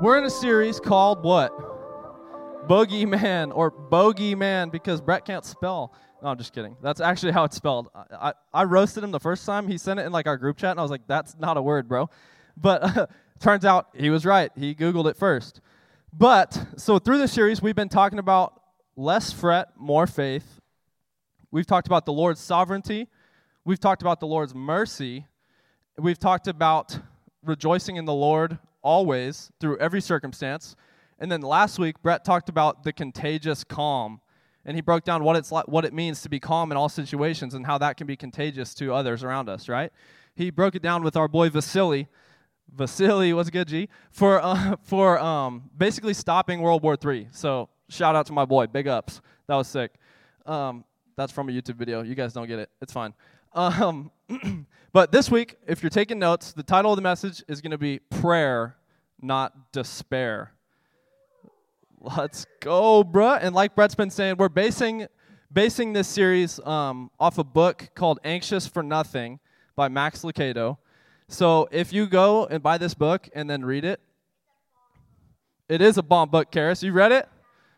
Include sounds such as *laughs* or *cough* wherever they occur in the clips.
We're in a series called what? Bogeyman or Bogeyman because Brett can't spell. No, I'm just kidding. That's actually how it's spelled. I, I, I, roasted him the first time. He sent it in like our group chat, and I was like, that's not a word, bro. But uh, *laughs* turns out he was right. He Googled it first. But so through this series, we've been talking about less fret, more faith. We've talked about the Lord's sovereignty. We've talked about the Lord's mercy. We've talked about rejoicing in the Lord always through every circumstance. And then last week, Brett talked about the contagious calm. And he broke down what, it's like, what it means to be calm in all situations and how that can be contagious to others around us, right? He broke it down with our boy Vasily. Vasily was good G for uh, *laughs* for um, basically stopping World War III. So shout out to my boy, big ups. That was sick. Um, that's from a YouTube video. You guys don't get it. It's fine. *laughs* Um, *clears throat* but this week, if you're taking notes, the title of the message is going to be Prayer, Not Despair. Let's go, bruh. And like Brett's been saying, we're basing basing this series um, off a book called Anxious for Nothing by Max Lucado. So if you go and buy this book and then read it, it is a bomb book, Karis. You read it?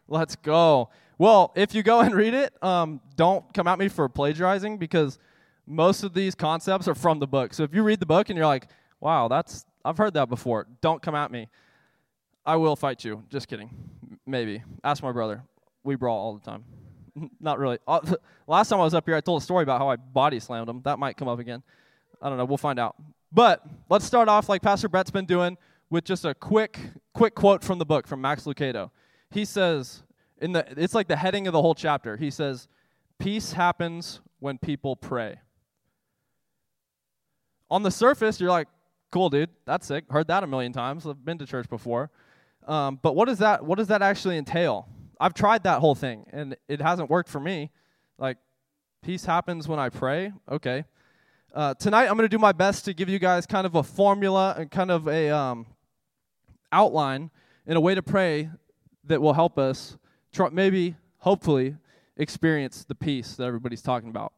Let's go. Well, if you go and read it, um, don't come at me for plagiarizing because – most of these concepts are from the book. So if you read the book and you're like, wow, that's I've heard that before, don't come at me. I will fight you. Just kidding. Maybe. Ask my brother. We brawl all the time. *laughs* Not really. Uh, *laughs* last time I was up here, I told a story about how I body slammed him. That might come up again. I don't know. We'll find out. But let's start off like Pastor Brett's been doing with just a quick, quick quote from the book from Max Lucado. He says, in the, it's like the heading of the whole chapter. He says, Peace happens when people pray. On the surface, you're like, cool, dude, that's sick. Heard that a million times. I've been to church before. Um, but what does that what does that actually entail? I've tried that whole thing and it hasn't worked for me. Like, peace happens when I pray. Okay. Uh, tonight, I'm going to do my best to give you guys kind of a formula and kind of a um, outline in a way to pray that will help us try, maybe, hopefully, experience the peace that everybody's talking about.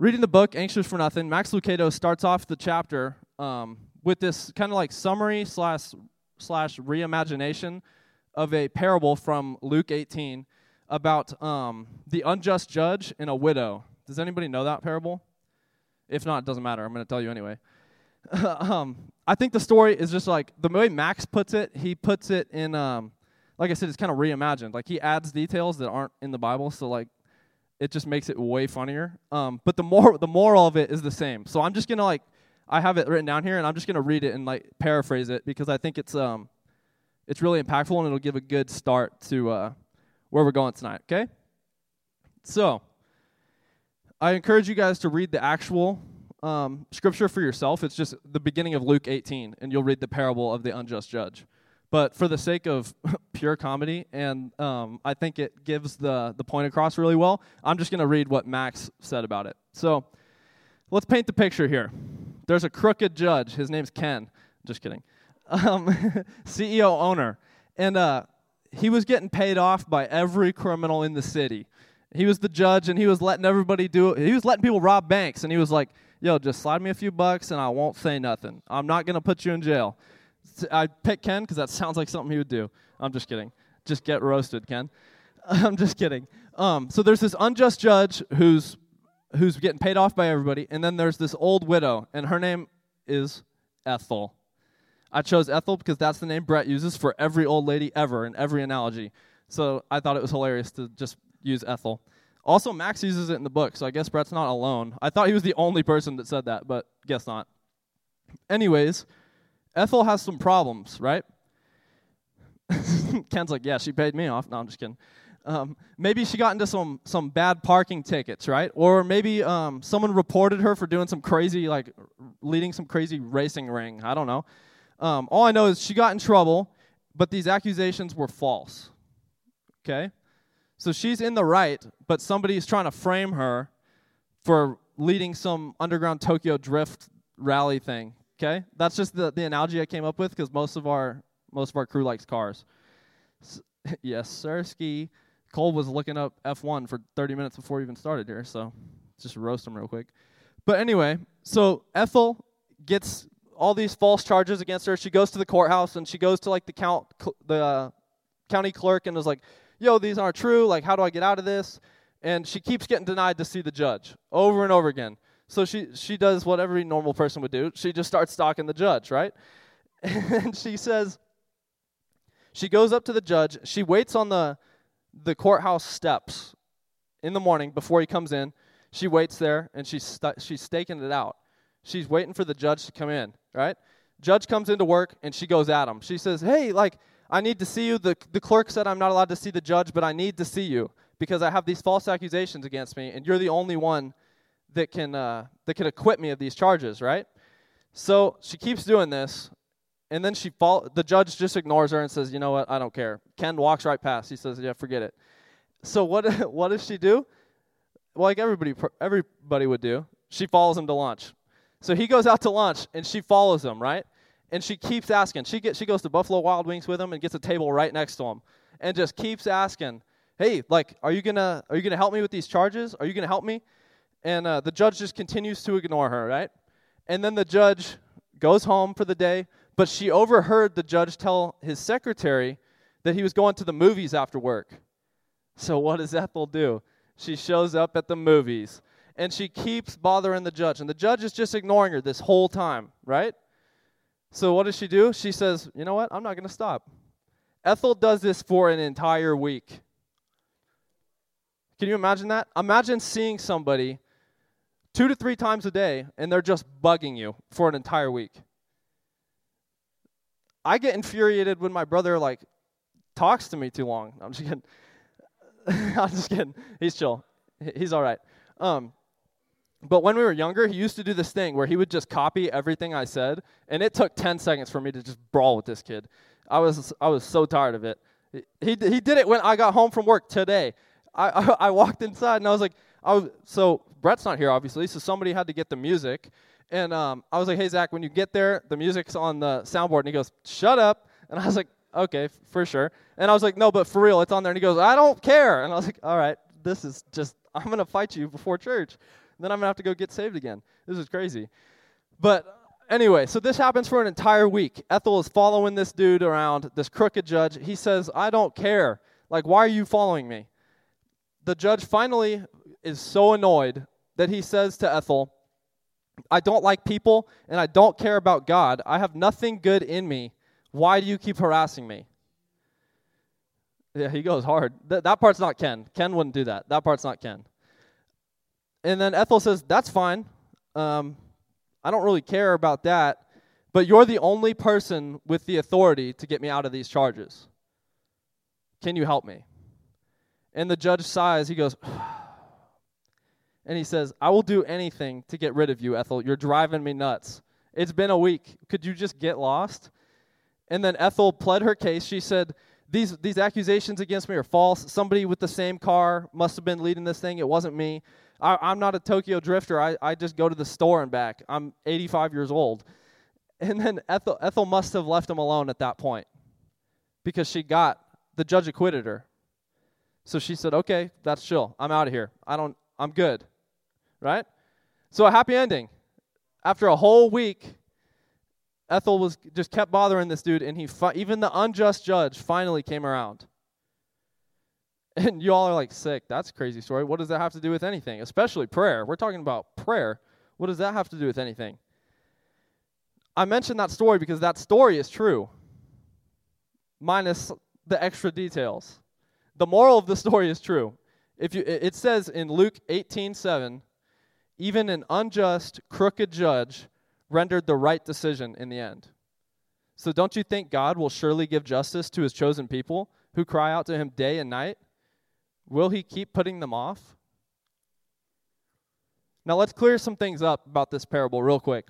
Reading the book, Anxious for Nothing, Max Lucado starts off the chapter um, with this kind of like summary slash, slash reimagination of a parable from Luke 18 about um, the unjust judge and a widow. Does anybody know that parable? If not, it doesn't matter. I'm going to tell you anyway. *laughs* um, I think the story is just like the way Max puts it, he puts it in, um, like I said, it's kind of reimagined. Like he adds details that aren't in the Bible. So, like, it just makes it way funnier. Um, but the more the moral of it is the same. So I'm just gonna like I have it written down here, and I'm just gonna read it and like paraphrase it because I think it's um it's really impactful and it'll give a good start to uh, where we're going tonight. Okay. So I encourage you guys to read the actual um, scripture for yourself. It's just the beginning of Luke 18, and you'll read the parable of the unjust judge. But for the sake of *laughs* pure comedy, and um, I think it gives the, the point across really well, I'm just going to read what Max said about it. So let's paint the picture here. There's a crooked judge. His name's Ken. Just kidding. *laughs* Um, *laughs* CEO owner. And uh, he was getting paid off by every criminal in the city. He was the judge, and he was letting everybody do it. He was letting people rob banks, and he was like, yo, just slide me a few bucks, and I won't say nothing. I'm not going to put you in jail. I picked Ken because that sounds like something he would do. I'm just kidding. Just get roasted, Ken. *laughs* I'm just kidding. Um, so there's this unjust judge who's who's getting paid off by everybody, and then there's this old widow, and her name is Ethel. I chose Ethel because that's the name Brett uses for every old lady ever in every analogy. So I thought it was hilarious to just use Ethel. Also, Max uses it in the book, so I guess Brett's not alone. I thought he was the only person that said that, but guess not. Anyways, Ethel has some problems, right? *laughs* Ken's like, yeah, she paid me off. No, I'm just kidding. Um, maybe she got into some some bad parking tickets, right? Or maybe um, someone reported her for doing some crazy, like leading some crazy racing ring. I don't know. Um, all I know is she got in trouble, but these accusations were false. Okay, so she's in the right, but somebody's trying to frame her for leading some underground Tokyo drift rally thing. Okay, that's just the, the analogy I came up with because most of our most of our crew likes cars. S- *laughs* yes, sir. Ski. Cole was looking up F1 for 30 minutes before we even started here, so just roast him real quick. But anyway, so Ethel gets all these false charges against her. She goes to the courthouse and she goes to like the count the uh, county clerk and is like, "Yo, these aren't true. Like, how do I get out of this?" And she keeps getting denied to see the judge over and over again. So she she does what every normal person would do. She just starts stalking the judge, right? *laughs* And she says, she goes up to the judge. She waits on the the courthouse steps in the morning before he comes in. She waits there and she's st- she's staking it out. She's waiting for the judge to come in, right? Judge comes into work and she goes at him. She says, "Hey, like I need to see you. The the clerk said I'm not allowed to see the judge, but I need to see you because I have these false accusations against me and you're the only one that can uh, that can acquit me of these charges, right?" So she keeps doing this and then she fall the judge just ignores her and says, "You know what? I don't care." Ken walks right past. He says, "Yeah, forget it." So what *laughs* what does she do? Well, like everybody everybody would do. She follows him to lunch. So he goes out to lunch and she follows him, right? And she keeps asking. She get she goes to Buffalo Wild Wings with him and gets a table right next to him and just keeps asking, "Hey, like are you to are you to help me with these charges? Are you to help me?" And uh, the judge just continues to ignore her, right? And then the judge goes home for the day, but she overheard the judge tell his secretary that he was going to the movies after work. So what does Ethel do? She shows up at the movies and she keeps bothering the judge. And the judge is just ignoring her this whole time, right? So what does she do? She says, You know what? I'm not going to stop. Ethel does this for an entire week. Can you imagine that? Imagine seeing somebody two to three times a day and they're just bugging you for an entire week. I get infuriated when my brother like talks to me too long. I'm just kidding. *laughs* I'm just kidding. He's chill. He's all right. Um, but when we were younger, he used to do this thing where he would just copy everything I said, and it took 10 seconds for me to just brawl with this kid. I was I was so tired of it. He he did it when I got home from work today. I I, *laughs* I walked inside and I was like, I was so Brett's not here obviously, so somebody had to get the music, and um, I was like, hey, Zach, when you get there, the music's on the soundboard. And he goes, shut up. And I was like, okay, f- for sure. And I was like, no, but for real, it's on there. And he goes, I don't care. And I was like, all right, this is just, I'm going to fight you before church. Then I'm going to have to go get saved again. This is crazy. But anyway, so this happens for an entire week. Ethel is following this dude around, this crooked judge. He says, I don't care. Like, why are you following me? The judge finally is so annoyed that he says to Ethel, I don't like people and I don't care about God. I have nothing good in me. Why do you keep harassing me? Yeah, he goes hard. Th- that part's not Ken. Ken wouldn't do that. That part's not Ken. And then Ethel says, That's fine. Um, I don't really care about that, but you're the only person with the authority to get me out of these charges. Can you help me? And the judge sighs. He goes, and he says, I will do anything to get rid of you, Ethel. You're driving me nuts. It's been a week. Could you just get lost? And then Ethel pled her case. She said, these, these accusations against me are false. Somebody with the same car must have been leading this thing. It wasn't me. I, am not a Tokyo drifter. I, I just go to the store and back. I'm 85 years old. And then Ethel, Ethel must have left him alone at that point because she got, the judge acquitted her. So she said, okay, that's chill. I'm out of here. I don't, I'm good. Right? So a happy ending. After a whole week, Ethel was just kept bothering this dude, and he fi- even the unjust judge finally came around. And you all are like, sick. That's crazy story. What does that have to do with anything? Especially prayer. We're talking about prayer. What does that have to do with anything? I mentioned that story because that story is true, minus the extra details. The moral of the story is true. If you, it says in Luke 18 7, even an unjust, crooked judge rendered the right decision in the end. So don't you think God will surely give justice to his chosen people who cry out to him day and night? Will he keep putting them off? Now let's clear some things up about this parable real quick.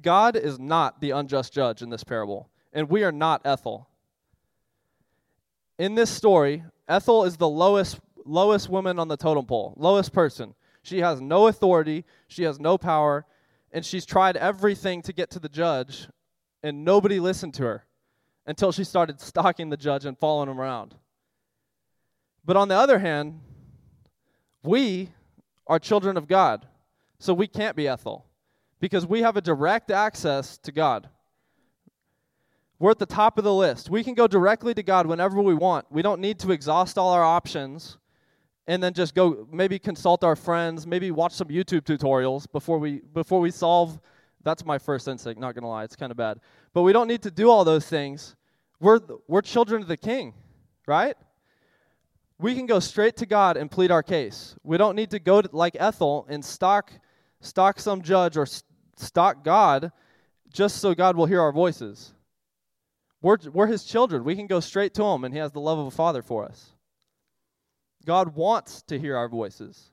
God is not the unjust judge in this parable, and we are not Ethel. In this story, Ethel is the lowest lowest woman on the totem pole, lowest person. She has no authority, she has no power, and she's tried everything to get to the judge, and nobody listened to her until she started stalking the judge and following him around. But on the other hand, we are children of God, so we can't be Ethel because we have a direct access to God. We're at the top of the list. We can go directly to God whenever we want. We don't need to exhaust all our options and then just go maybe consult our friends, maybe watch some YouTube tutorials before we before we solve that's my first instinct, not going to lie. It's kind of bad. But we don't need to do all those things. We're we're children of the king, right? We can go straight to God and plead our case. We don't need to go to, like Ethel and stalk stalk some judge or stalk God just so God will hear our voices. We're, we're his children. We can go straight to him, and he has the love of a father for us. God wants to hear our voices.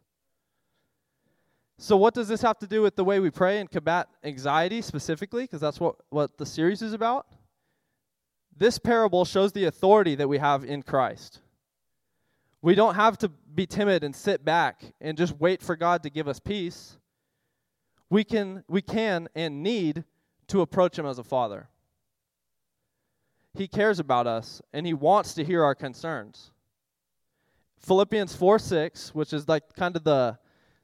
So, what does this have to do with the way we pray and combat anxiety specifically? Because that's what, what the series is about. This parable shows the authority that we have in Christ. We don't have to be timid and sit back and just wait for God to give us peace. We can, we can and need to approach Him as a father. He cares about us and he wants to hear our concerns. Philippians 4 6, which is like kind of the,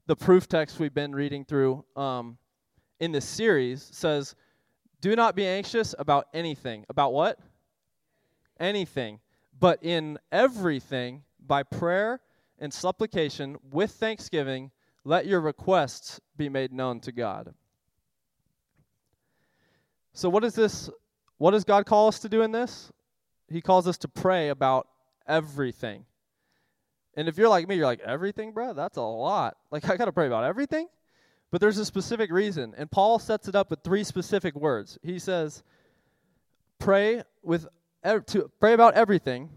the proof text we've been reading through um, in this series, says, Do not be anxious about anything. About what? Anything. But in everything, by prayer and supplication with thanksgiving, let your requests be made known to God. So, what is this what does God call us to do in this? He calls us to pray about everything. And if you're like me, you're like, everything, bro? That's a lot. Like, I got to pray about everything? But there's a specific reason. And Paul sets it up with three specific words. He says, pray with to pray about everything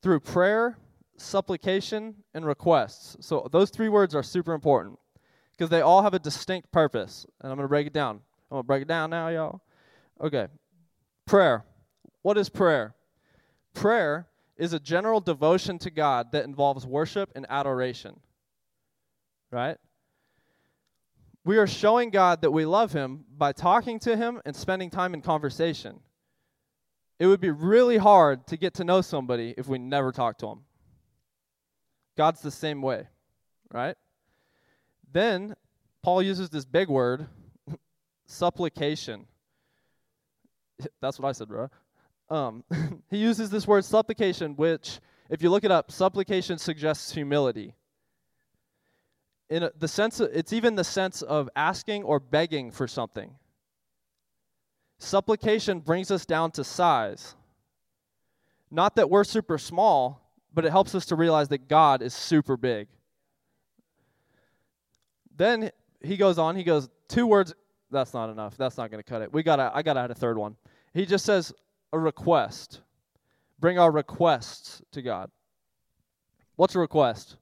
through prayer, supplication, and requests. So those three words are super important because they all have a distinct purpose. And I'm going to break it down. I'm going to break it down now, y'all. Okay. Prayer. What is prayer? Prayer is a general devotion to God that involves worship and adoration. Right? We are showing God that we love Him by talking to Him and spending time in conversation. It would be really hard to get to know somebody if we never talk to them. God's the same way, right? Then Paul uses this big word, *laughs* supplication. *laughs* That's what I said, bro. Um, *laughs* he uses this word supplication, which, if you look it up, supplication suggests humility. In a, the sense, of, it's even the sense of asking or begging for something. Supplication brings us down to size. Not that we're super small, but it helps us to realize that God is super big. Then he goes on, he goes, two words that's not enough. That's not going to cut it. We got I got to add a third one. He just says a request. Bring our requests to God. What's a request?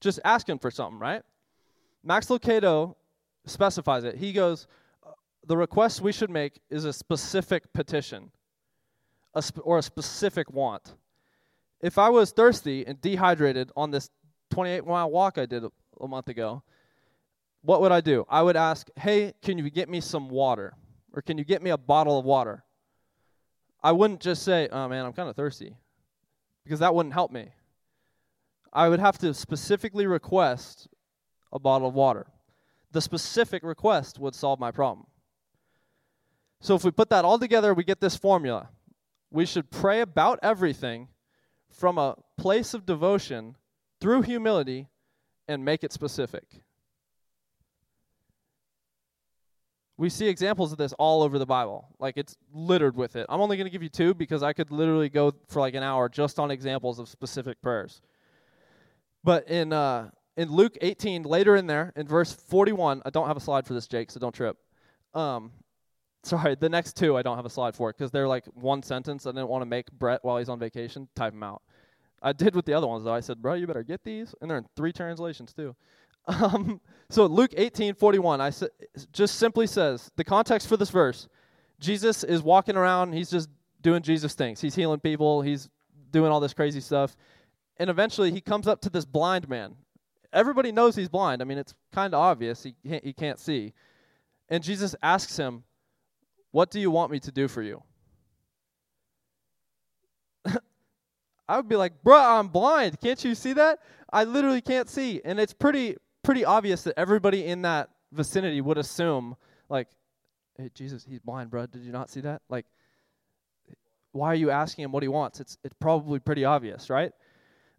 Just asking for something, right? Max Lucado specifies it. He goes, the request we should make is a specific petition a sp- or a specific want. If I was thirsty and dehydrated on this 28 mile walk I did a, a month ago, what would I do? I would ask, hey, can you get me some water? Or can you get me a bottle of water? I wouldn't just say, oh man, I'm kind of thirsty, because that wouldn't help me. I would have to specifically request a bottle of water. The specific request would solve my problem. So if we put that all together, we get this formula. We should pray about everything from a place of devotion through humility and make it specific. We see examples of this all over the Bible. Like it's littered with it. I'm only going to give you two because I could literally go for like an hour just on examples of specific prayers. But in uh, in Luke 18, later in there, in verse 41, I don't have a slide for this, Jake, so don't trip. Um, sorry, the next two I don't have a slide for because they're like one sentence. I didn't want to make Brett while he's on vacation type them out. I did with the other ones though. I said, bro, you better get these, and they're in three translations too. Um, so Luke 18, 41, I sa- just simply says, the context for this verse, Jesus is walking around, he's just doing Jesus things. He's healing people, he's doing all this crazy stuff. And eventually he comes up to this blind man. Everybody knows he's blind. I mean, it's kind of obvious. He can't, he can't see. And Jesus asks him, What do you want me to do for you? *laughs* I would be like, Bruh, I'm blind. Can't you see that? I literally can't see. And it's pretty pretty obvious that everybody in that vicinity would assume, like, hey, Jesus, he's blind, bro. Did you not see that? Like, why are you asking him what he wants? It's it's probably pretty obvious, right?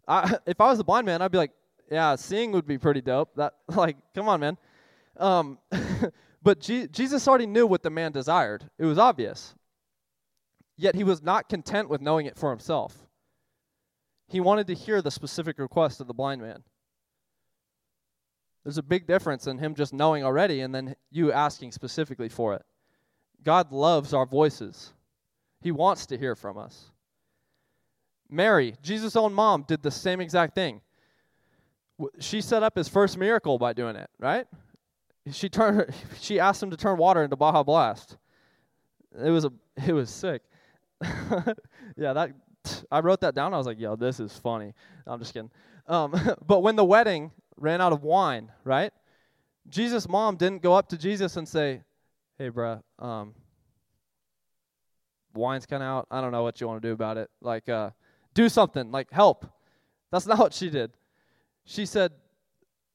I, *laughs* if I was a blind man, I'd be like, yeah, seeing would be pretty dope. That *laughs* like, come on, man. Um, *laughs* but Jesus already knew what the man desired. It was obvious. Yet he was not content with knowing it for himself. He wanted to hear the specific request of the blind man. There's a big difference in him just knowing already and then you asking specifically for it. God loves our voices. He wants to hear from us. Mary, Jesus' own mom, did the same exact thing. She set up his first miracle by doing it, right? She turned *laughs* she asked him to turn water into Baja Blast. It was a *laughs* it was sick. *laughs* yeah, that I wrote that down. I was like, "Yo, this is funny." I'm just kidding. Um, but when the wedding ran out of wine, right? Jesus' mom didn't go up to Jesus and say, "Hey, bruh, um, wine's kind of out. I don't know what you want to do about it. Like, uh, do something. Like, help." That's *laughs* not what she did. She said,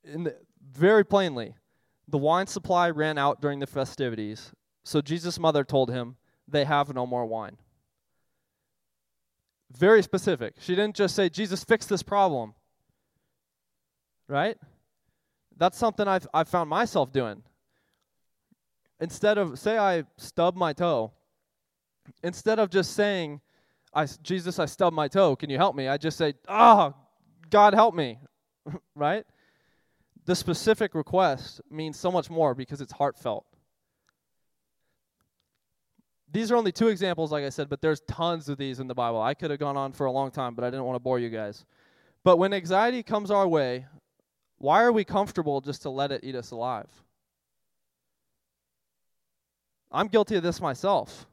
the, very plainly, the wine supply ran out during the festivities. So Jesus' mother told him, "They have no more wine." Very specific. She didn't just say, "Jesus, fix this problem." Right? That's something I've, I've found myself doing. Instead of, say, I stub my toe, instead of just saying, I, Jesus, I stubbed my toe, can you help me? I just say, oh, God, help me, *laughs* right? The specific request means so much more because it's heartfelt. These are only two examples, like I said, but there's tons of these in the Bible. I could have gone on for a long time, but I didn't want to bore you guys. But when anxiety comes our way, why are we comfortable just to let it eat us alive? I'm guilty of this myself.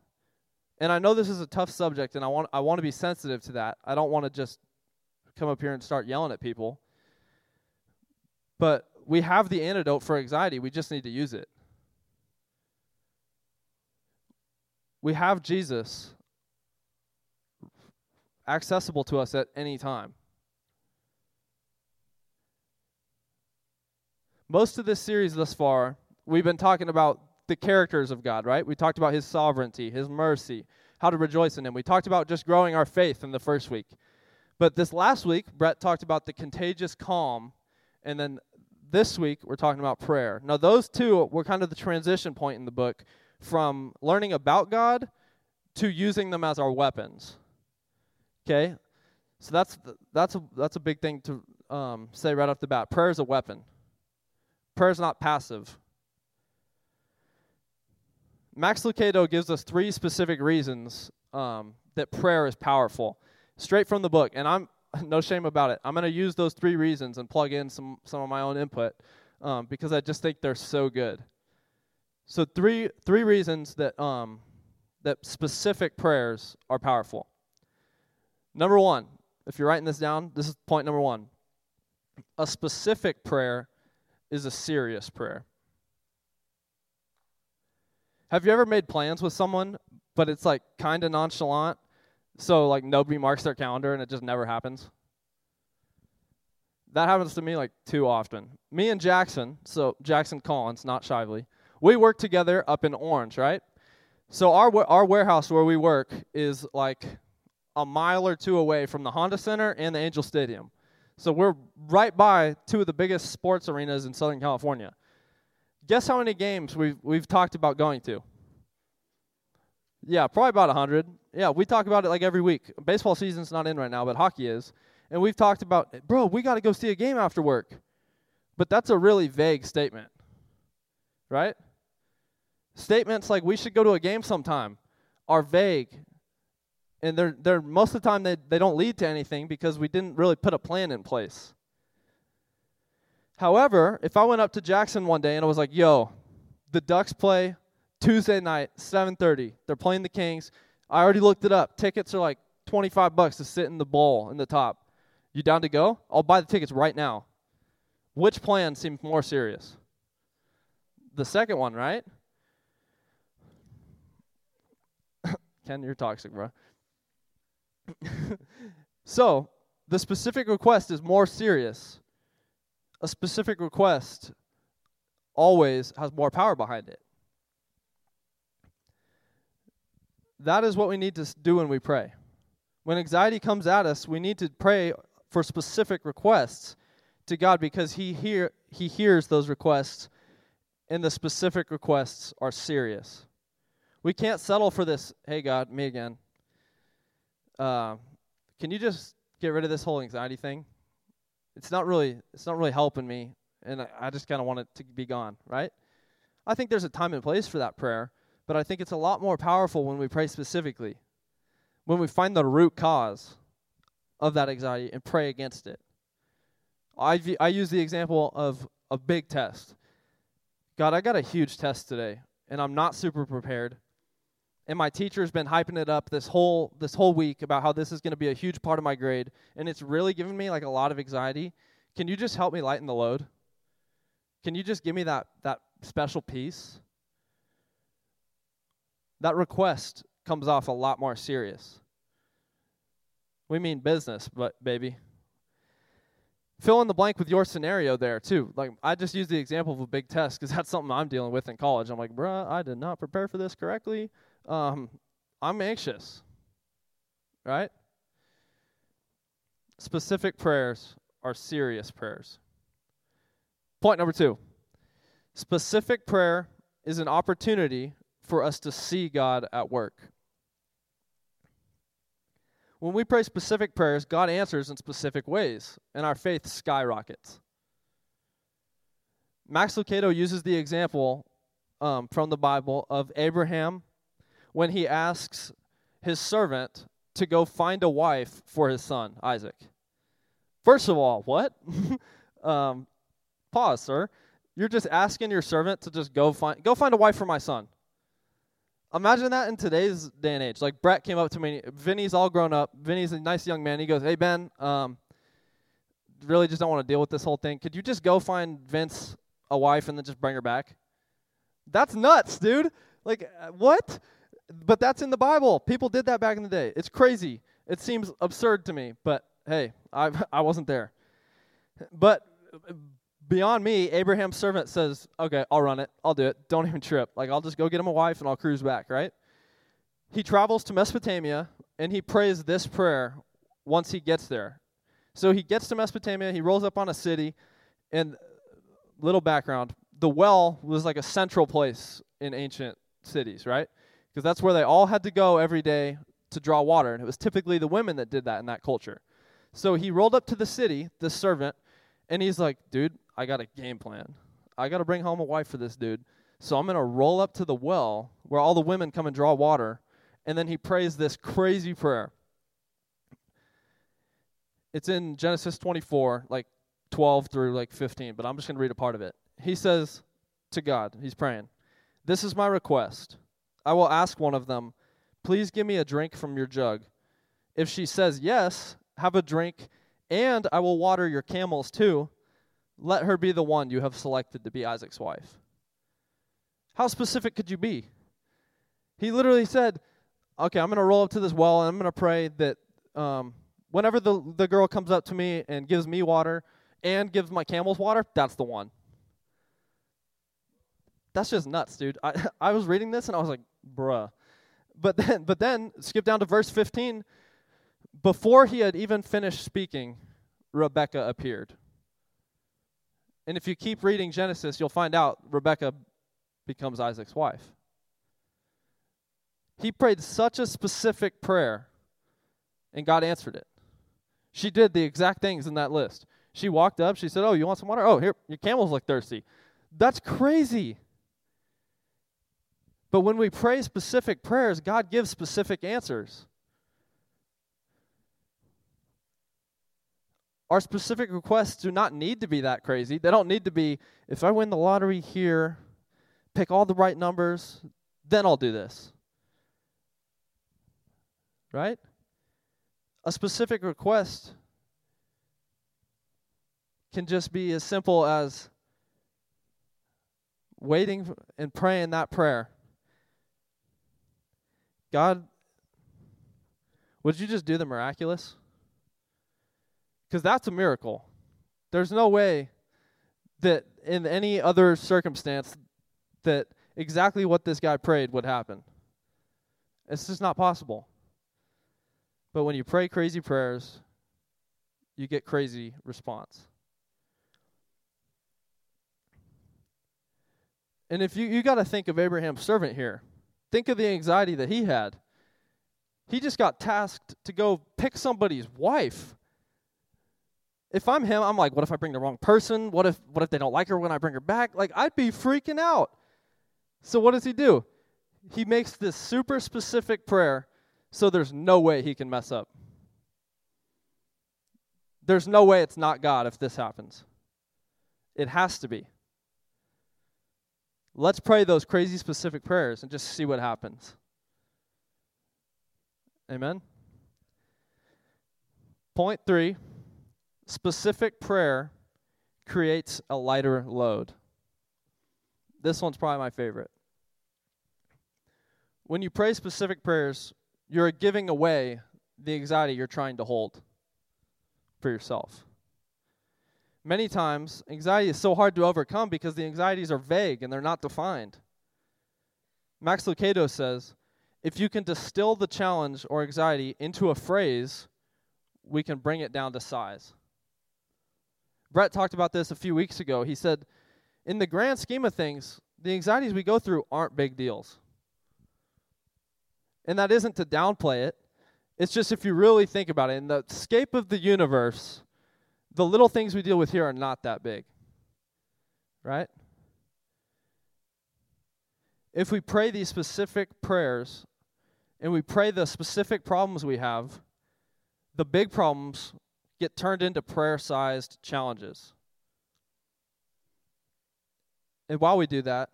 And I know this is a tough subject and I want I want to be sensitive to that. I don't want to just come up here and start yelling at people. But we have the antidote for anxiety. We just need to use it. We have Jesus accessible to us at any time. Most of this series thus far, we've been talking about the characters of God, right? We talked about his sovereignty, his mercy, how to rejoice in him. We talked about just growing our faith in the first week. But this last week, Brett talked about the contagious calm. And then this week, we're talking about prayer. Now, those two were kind of the transition point in the book from learning about God to using them as our weapons. Okay? So that's, that's, a, that's a big thing to um, say right off the bat. Prayer is a weapon. Prayer is not passive. Max Lucado gives us three specific reasons um, that prayer is powerful, straight from the book. And I'm *laughs* no shame about it. I'm going to use those three reasons and plug in some some of my own input um, because I just think they're so good. So three three reasons that um, that specific prayers are powerful. Number one, if you're writing this down, this is point number one. A specific prayer is a serious prayer. Have you ever made plans with someone, but it's like kind of nonchalant? So, like, nobody marks their calendar and it just never happens? That happens to me like too often. Me and Jackson, so Jackson Collins, not Shively, we work together up in Orange, right? So, our, our warehouse where we work is like a mile or two away from the Honda Center and the Angel Stadium. So we're right by two of the biggest sports arenas in Southern California. Guess how many games we've we've talked about going to? Yeah, probably about 100. Yeah, we talk about it like every week. Baseball season's not in right now, but hockey is. And we've talked about, bro, we got to go see a game after work. But that's a really vague statement. Right? Statements like we should go to a game sometime are vague and they're they're most of the time they, they don't lead to anything because we didn't really put a plan in place. However, if I went up to Jackson one day and I was like, "Yo, the Ducks play Tuesday night, 7:30. They're playing the Kings. I already looked it up. Tickets are like 25 bucks to sit in the bowl in the top. You down to go? I'll buy the tickets right now." Which plan seems more serious? The second one, right? *coughs* Ken, you're toxic, bro. So, the specific request is more serious. A specific request always has more power behind it. That is what we need to do when we pray. When anxiety comes at us, we need to pray for specific requests to God because he hear he hears those requests and the specific requests are serious. We can't settle for this, hey God, me again. Uh, can you just get rid of this whole anxiety thing? It's not really it's not really helping me and I, I just kind of want it to be gone, right? I think there's a time and place for that prayer, but I think it's a lot more powerful when we pray specifically. When we find the root cause of that anxiety and pray against it. I, I use the example of a big test. God, I got a huge test today, and I'm not super prepared. And my teacher's been hyping it up this whole this whole week about how this is going to be a huge part of my grade, and it's really giving me like a lot of anxiety. Can you just help me lighten the load? Can you just give me that that special peace? That request comes off a lot more serious. We mean business, but baby. Fill in the blank with your scenario there too. Like I just used the example of a big test because *laughs* that's something I'm dealing with in college. I'm like, bruh, I did not prepare for this correctly. Um, I'm anxious. Right? Specific prayers are serious prayers. Point number two specific prayer is an opportunity for us to see God at work. When we pray specific prayers, God answers in specific ways, and our faith skyrockets. Max Lucado uses the example um, from the Bible of Abraham when he asks his servant to go find a wife for his son, Isaac. First of all, what? *laughs* um, pause, sir. You're just asking your servant to just go find go find a wife for my son. Imagine that in today's day and age. Like Brett came up to me. Vinny's all grown up. Vinny's a nice young man. He goes, "Hey Ben, um, really just don't want to deal with this whole thing. Could you just go find Vince a wife and then just bring her back?" That's nuts, dude. Like uh, what? But that's in the Bible. People did that back in the day. It's crazy. It seems absurd to me, but hey, I *laughs* I wasn't there. But beyond me, Abraham's servant says, Okay, I'll run it. I'll do it. Don't even trip. Like, I'll just go get him a wife and I'll cruise back, right? He travels to Mesopotamia and he prays this prayer once he gets there. So he gets to Mesopotamia, he rolls up on a city, and little background the well was like a central place in ancient cities, right? Because that's where they all had to go every day to draw water. And it was typically the women that did that in that culture. So he rolled up to the city, the servant, and he's like, dude, I got a game plan. I got to bring home a wife for this dude. So I'm going to roll up to the well where all the women come and draw water. And then he prays this crazy prayer. It's in Genesis 24, like 12 through like 15, but I'm just going to read a part of it. He says to God, he's praying, This is my request. I will ask one of them, Please give me a drink from your jug. If she says yes, have a drink, and I will water your camels too. Let her be the one you have selected to be Isaac's wife. How specific could you be? He literally said, Okay, I'm going to roll up to this well and I'm going to pray that um, whenever the, the girl comes up to me and gives me water and gives my camels water, that's the one. That's just nuts, dude. I, *laughs* I was reading this and I was like, bruh. But *laughs* then, but then, skip down to verse 15. Before he had even finished speaking, Rebecca appeared. And if you keep reading Genesis, you'll find out Rebecca becomes Isaac's wife. He prayed such a specific prayer, and God answered it. She did the exact things in that list. She walked up, she said, Oh, you want some water? Oh, here, your camels look thirsty. That's crazy. But when we pray specific prayers, God gives specific answers. Our specific requests do not need to be that crazy. They don't need to be, if I win the lottery here, pick all the right numbers, then I'll do this. Right? A specific request can just be as simple as waiting and praying that prayer. God, would you just do the miraculous? Because that's a miracle. There's no way that in any other circumstance that exactly what this guy prayed would happen. It's just not possible. But when you pray crazy prayers, you get crazy response. And if you you got to think of Abraham's servant here. Think of the anxiety that he had. He just got tasked to go pick somebody's wife. If I'm him, I'm like, what if I bring the wrong person? What if what if they don't like her when I bring her back? Like I'd be freaking out. So what does he do? He makes this super specific prayer so there's no way he can mess up. There's no way it's not God if this happens. It has to be. Let's pray those crazy specific prayers and just see what happens. Amen. Point three specific prayer creates a lighter load. This one's probably my favorite. When you pray specific prayers, you're giving away the anxiety you're trying to hold for yourself. Many times, anxiety is so hard to overcome because the anxieties are vague and they're not defined. Max Lucado says, if you can distill the challenge or anxiety into a phrase, we can bring it down to size. Brett talked about this a few weeks ago. He said, in the grand scheme of things, the anxieties we go through aren't big deals. And that isn't to downplay it. It's just if you really think about it, in the scape of the universe, the little things we deal with here are not that big. Right? If we pray these specific prayers and we pray the specific problems we have, the big problems get turned into prayer sized challenges. And while we do that,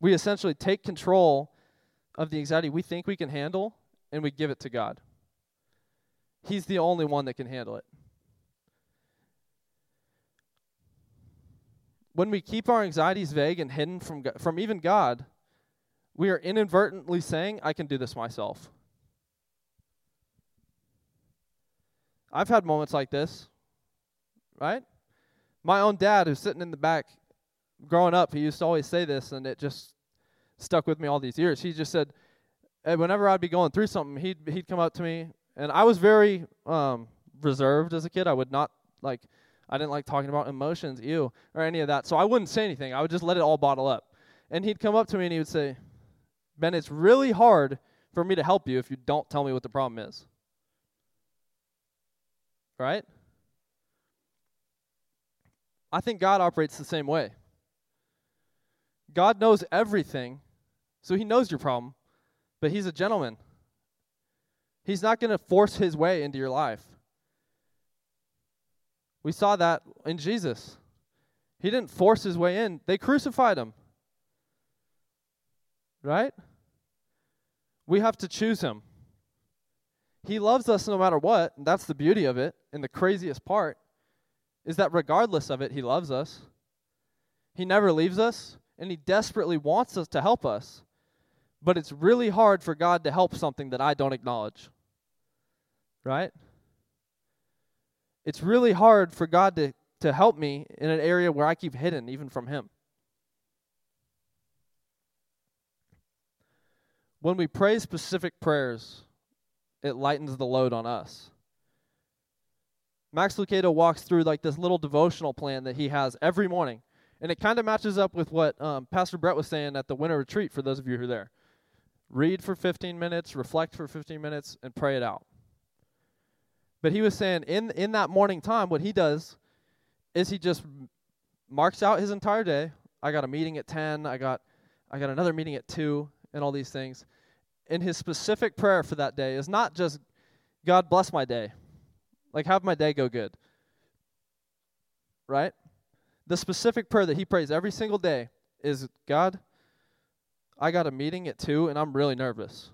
we essentially take control of the anxiety we think we can handle and we give it to God. He's the only one that can handle it. When we keep our anxieties vague and hidden from, from even God, we are inadvertently saying, I can do this myself. I've had moments like this, right? My own dad, who's sitting in the back, growing up, he used to always say this, and it just stuck with me all these years. He just said, whenever I'd be going through something, he'd he'd come up to me, and I was very um, reserved as a kid. I would not like, I didn't like talking about emotions, ew, or any of that. So I wouldn't say anything. I would just let it all bottle up. And he'd come up to me and he would say, Ben, it's really hard for me to help you if you don't tell me what the problem is. Right? I think God operates the same way. God knows everything, so He knows your problem, but He's a gentleman. He's not going to force His way into your life. We saw that in Jesus. He didn't force His way in, they crucified Him. Right? We have to choose Him. He loves us no matter what, and that's the beauty of it. And the craziest part is that regardless of it, He loves us. He never leaves us, and He desperately wants us to help us. But it's really hard for God to help something that I don't acknowledge. Right? It's really hard for God to, to help me in an area where I keep hidden, even from Him. When we pray specific prayers, it lightens the load on us. Max Lucado walks through like this little devotional plan that he has every morning. And it kind of matches up with what um, Pastor Brett was saying at the winter retreat for those of you who are there. Read for 15 minutes, reflect for 15 minutes, and pray it out. But he was saying in in that morning time, what he does is he just marks out his entire day. I got a meeting at 10. I got I got another meeting at 2 and all these things. And his specific prayer for that day is not just God bless my day. Like have my day go good. Right? The specific prayer that he prays every single day is God, I got a meeting at 2 and I'm really nervous.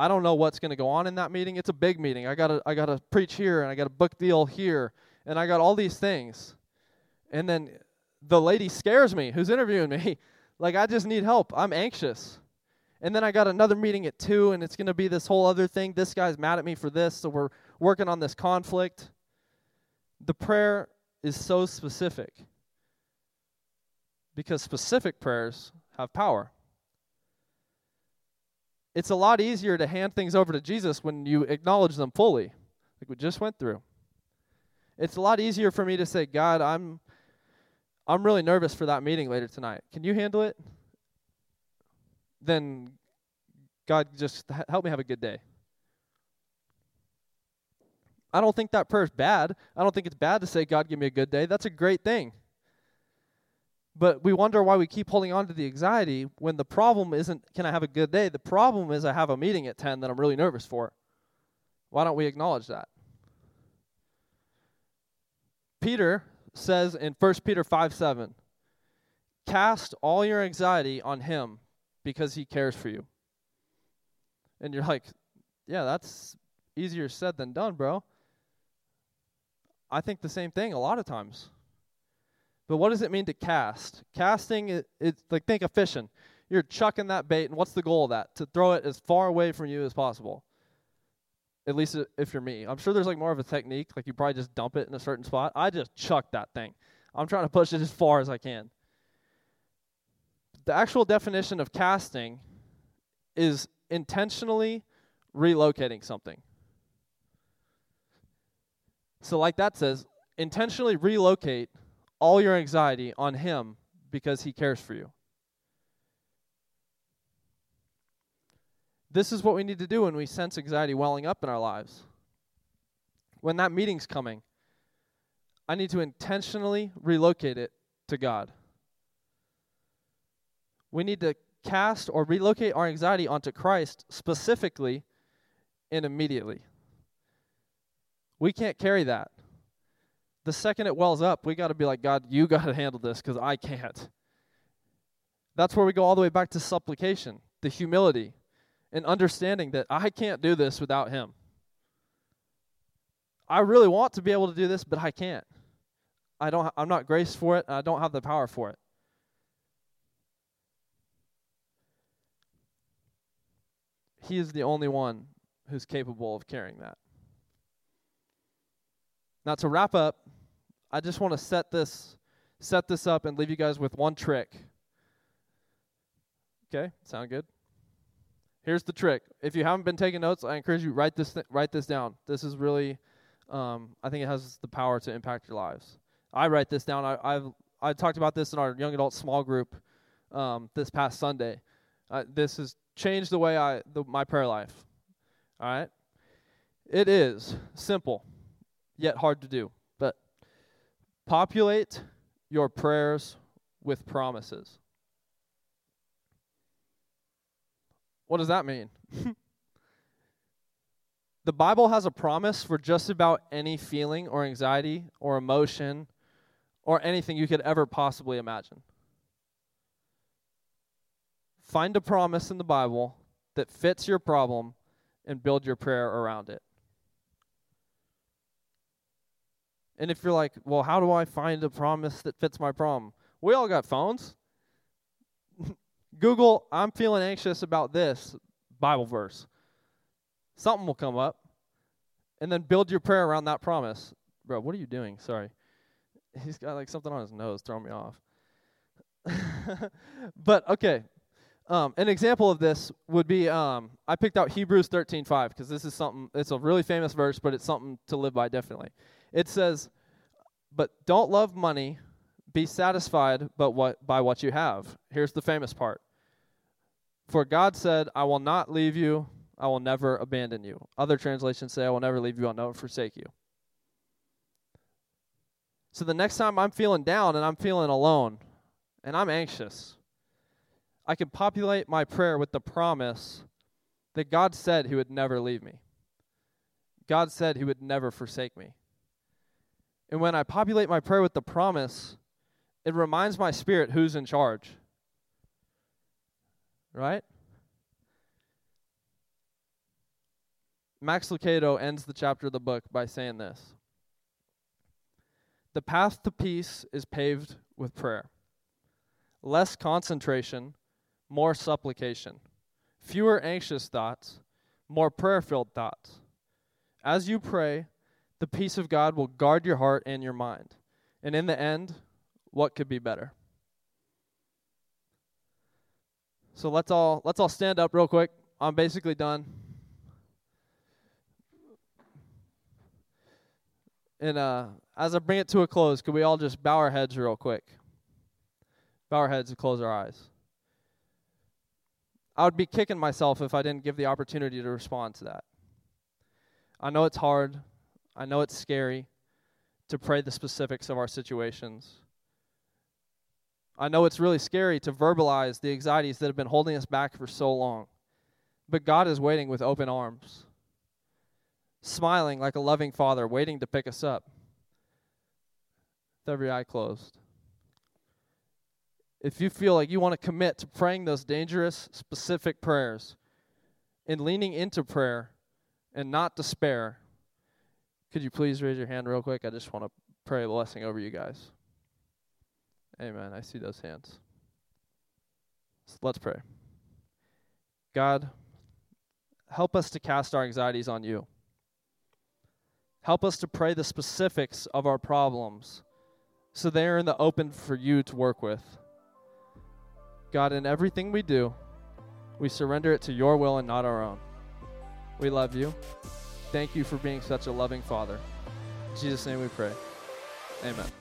I don't know what's going to go on in that meeting. It's a big meeting. I got to I got to preach here and I got a book deal here and I got all these things. And then the lady scares me who's interviewing me. *laughs* like I just need help. I'm anxious. And then I got another meeting at 2 and it's going to be this whole other thing. This guy's mad at me for this, so we're working on this conflict. The prayer is so specific because specific prayers have power. It's a lot easier to hand things over to Jesus when you acknowledge them fully, like we just went through. It's a lot easier for me to say, God, I'm I'm really nervous for that meeting later tonight. Can you handle it? Then God just help me have a good day. I don't think that prayer is bad. I don't think it's bad to say, God, give me a good day. That's a great thing. But we wonder why we keep holding on to the anxiety when the problem isn't, can I have a good day? The problem is, I have a meeting at 10 that I'm really nervous for. Why don't we acknowledge that? Peter says in 1 Peter 5 7, cast all your anxiety on him because he cares for you. And you're like, yeah, that's easier said than done, bro. I think the same thing a lot of times. But what does it mean to cast? Casting, it, it's like think of fishing. You're chucking that bait, and what's the goal of that? To throw it as far away from you as possible. At least uh, if you're me. I'm sure there's like more of a technique. Like you probably just dump it in a certain spot. I just chuck that thing. I'm trying to push it as far as I can. The actual definition of casting is intentionally relocating something. So, like that says, intentionally relocate all your anxiety on Him because He cares for you. This is what we need to do when we sense anxiety welling up in our lives. When that meeting's coming, I need to intentionally relocate it to God. We need to cast or relocate our anxiety onto Christ specifically and immediately. We can't carry that. The second it wells up, we got to be like, God, you got to handle this because I can't. That's where we go all the way back to supplication, the humility, and understanding that I can't do this without Him. I really want to be able to do this, but I can't. I don't. I'm not graced for it. I don't have the power for it. He is the only one who's capable of carrying that. Now to wrap up, I just want to set this set this up and leave you guys with one trick. Okay? Sound good? Here's the trick. If you haven't been taking notes, I encourage you write this th- write this down. This is really um, I think it has the power to impact your lives. I write this down. I, I've I talked about this in our young adult small group um, this past Sunday. Uh, this has changed the way I the, my prayer life. All right, it is simple yet hard to do. But populate your prayers with promises. What does that mean? *laughs* the Bible has a promise for just about any feeling or anxiety or emotion or anything you could ever possibly imagine. Find a promise in the Bible that fits your problem and build your prayer around it. And if you're like, well, how do I find a promise that fits my problem? We all got phones. *laughs* Google, I'm feeling anxious about this Bible verse. Something will come up. And then build your prayer around that promise. Bro, what are you doing? Sorry. *laughs* He's got like something on his nose throwing me off. *laughs* but okay. Um, an example of this would be um, I picked out Hebrews 13:5 because this is something. It's a really famous verse, but it's something to live by definitely. It says, But don't love money, be satisfied but what, by what you have. Here's the famous part. For God said, I will not leave you, I will never abandon you. Other translations say, I will never leave you, I'll never forsake you. So the next time I'm feeling down and I'm feeling alone and I'm anxious, I can populate my prayer with the promise that God said He would never leave me. God said He would never forsake me. And when I populate my prayer with the promise, it reminds my spirit who's in charge. Right? Max Lucado ends the chapter of the book by saying this The path to peace is paved with prayer. Less concentration, more supplication. Fewer anxious thoughts, more prayer filled thoughts. As you pray, the peace of God will guard your heart and your mind. And in the end, what could be better? So let's all let's all stand up real quick. I'm basically done. And uh, as I bring it to a close, could we all just bow our heads real quick? Bow our heads and close our eyes. I would be kicking myself if I didn't give the opportunity to respond to that. I know it's hard. I know it's scary to pray the specifics of our situations. I know it's really scary to verbalize the anxieties that have been holding us back for so long. But God is waiting with open arms, smiling like a loving father, waiting to pick us up. With every eye closed. If you feel like you want to commit to praying those dangerous, specific prayers and leaning into prayer and not despair, could you please raise your hand real quick? I just want to pray a blessing over you guys. Amen. I see those hands. So let's pray. God, help us to cast our anxieties on you. Help us to pray the specifics of our problems so they are in the open for you to work with. God, in everything we do, we surrender it to your will and not our own. We love you. Thank you for being such a loving Father. In Jesus' name we pray. Amen.